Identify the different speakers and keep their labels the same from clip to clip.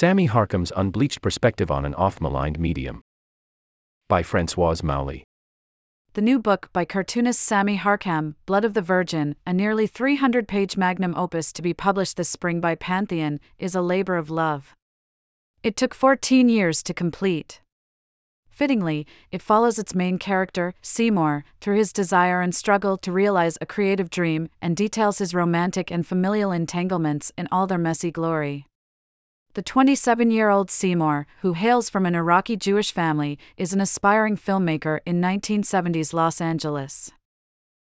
Speaker 1: Sammy Harkham's Unbleached Perspective on an Off Maligned Medium. By Francoise Mouly.
Speaker 2: The new book by cartoonist Sammy Harkham, Blood of the Virgin, a nearly 300 page magnum opus to be published this spring by Pantheon, is a labor of love. It took 14 years to complete. Fittingly, it follows its main character, Seymour, through his desire and struggle to realize a creative dream and details his romantic and familial entanglements in all their messy glory. The 27 year old Seymour, who hails from an Iraqi Jewish family, is an aspiring filmmaker in 1970s Los Angeles.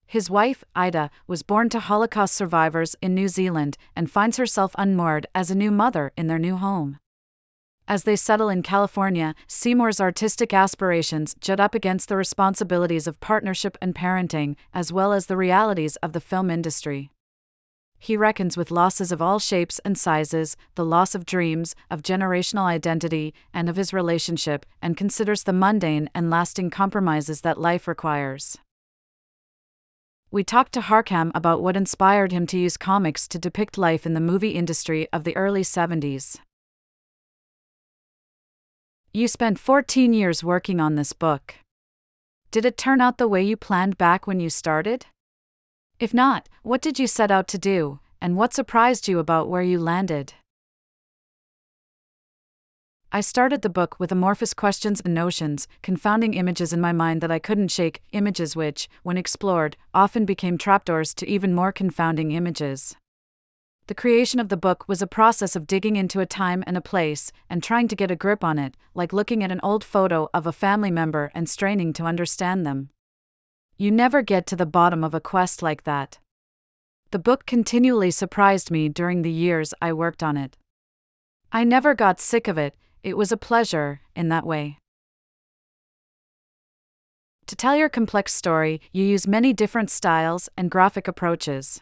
Speaker 2: His wife, Ida, was born to Holocaust survivors in New Zealand and finds herself unmoored as a new mother in their new home. As they settle in California, Seymour's artistic aspirations jut up against the responsibilities of partnership and parenting, as well as the realities of the film industry he reckons with losses of all shapes and sizes, the loss of dreams, of generational identity, and of his relationship, and considers the mundane and lasting compromises that life requires. We talked to Harkham about what inspired him to use comics to depict life in the movie industry of the early 70s. You spent 14 years working on this book. Did it turn out the way you planned back when you started? If not, what did you set out to do, and what surprised you about where you landed? I started the book with amorphous questions and notions, confounding images in my mind that I couldn't shake, images which, when explored, often became trapdoors to even more confounding images. The creation of the book was a process of digging into a time and a place, and trying to get a grip on it, like looking at an old photo of a family member and straining to understand them. You never get to the bottom of a quest like that. The book continually surprised me during the years I worked on it. I never got sick of it, it was a pleasure, in that way. To tell your complex story, you use many different styles and graphic approaches.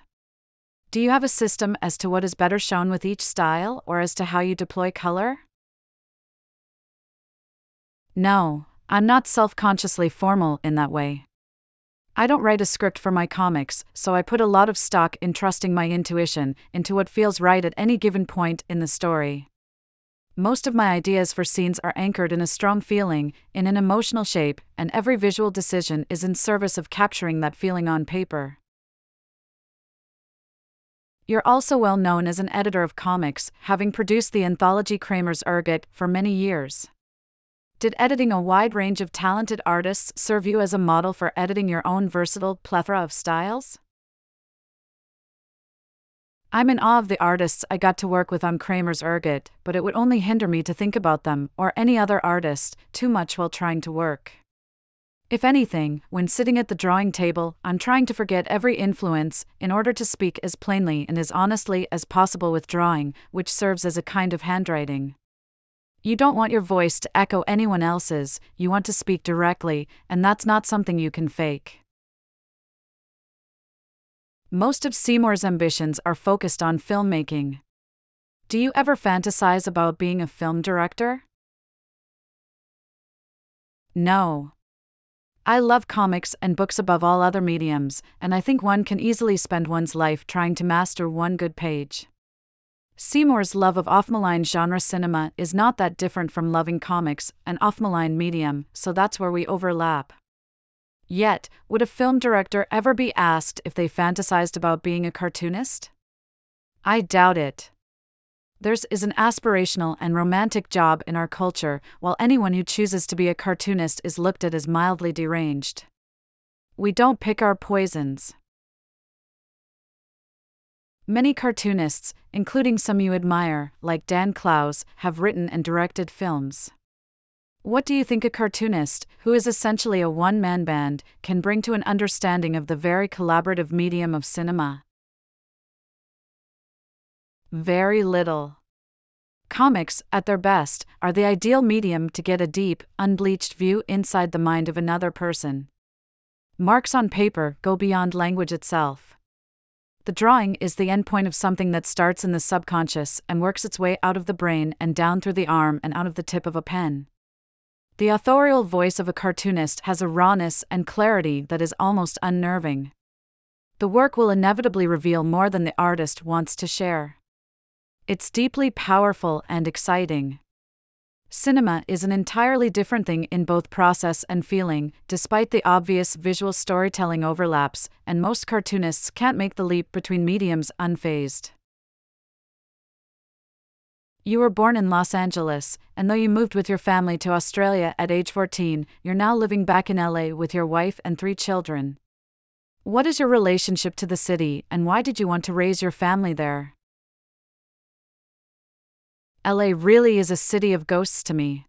Speaker 2: Do you have a system as to what is better shown with each style or as to how you deploy color? No, I'm not self consciously formal in that way. I don't write a script for my comics, so I put a lot of stock in trusting my intuition into what feels right at any given point in the story. Most of my ideas for scenes are anchored in a strong feeling, in an emotional shape, and every visual decision is in service of capturing that feeling on paper. You're also well known as an editor of comics, having produced the anthology Kramer's Ergot for many years. Did editing a wide range of talented artists serve you as a model for editing your own versatile plethora of styles? I'm in awe of the artists I got to work with on Kramer's Ergot, but it would only hinder me to think about them, or any other artist, too much while trying to work. If anything, when sitting at the drawing table, I'm trying to forget every influence in order to speak as plainly and as honestly as possible with drawing, which serves as a kind of handwriting. You don't want your voice to echo anyone else's, you want to speak directly, and that's not something you can fake. Most of Seymour's ambitions are focused on filmmaking. Do you ever fantasize about being a film director? No. I love comics and books above all other mediums, and I think one can easily spend one's life trying to master one good page. Seymour's love of off-malign genre cinema is not that different from loving comics, an off-malign medium, so that's where we overlap. Yet, would a film director ever be asked if they fantasized about being a cartoonist? I doubt it. Theirs is an aspirational and romantic job in our culture, while anyone who chooses to be a cartoonist is looked at as mildly deranged. We don't pick our poisons. Many cartoonists, including some you admire, like Dan Clowes, have written and directed films. What do you think a cartoonist, who is essentially a one man band, can bring to an understanding of the very collaborative medium of cinema? Very little. Comics, at their best, are the ideal medium to get a deep, unbleached view inside the mind of another person. Marks on paper go beyond language itself. The drawing is the endpoint of something that starts in the subconscious and works its way out of the brain and down through the arm and out of the tip of a pen. The authorial voice of a cartoonist has a rawness and clarity that is almost unnerving. The work will inevitably reveal more than the artist wants to share. It's deeply powerful and exciting. Cinema is an entirely different thing in both process and feeling, despite the obvious visual storytelling overlaps, and most cartoonists can't make the leap between mediums unfazed. You were born in Los Angeles, and though you moved with your family to Australia at age 14, you're now living back in LA with your wife and three children. What is your relationship to the city, and why did you want to raise your family there? LA really is a city of ghosts to me.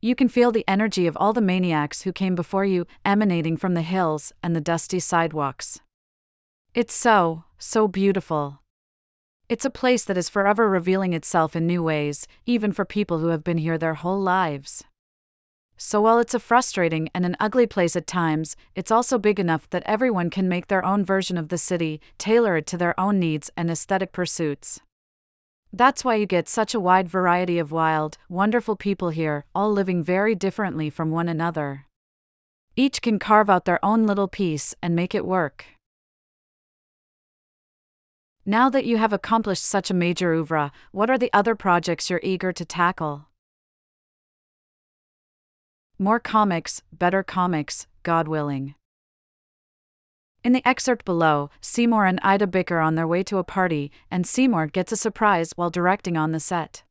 Speaker 2: You can feel the energy of all the maniacs who came before you emanating from the hills and the dusty sidewalks. It's so, so beautiful. It's a place that is forever revealing itself in new ways, even for people who have been here their whole lives. So while it's a frustrating and an ugly place at times, it's also big enough that everyone can make their own version of the city, tailor it to their own needs and aesthetic pursuits. That's why you get such a wide variety of wild, wonderful people here, all living very differently from one another. Each can carve out their own little piece and make it work. Now that you have accomplished such a major oeuvre, what are the other projects you're eager to tackle? More comics, better comics, God willing. In the excerpt below, Seymour and Ida bicker on their way to a party, and Seymour gets a surprise while directing on the set.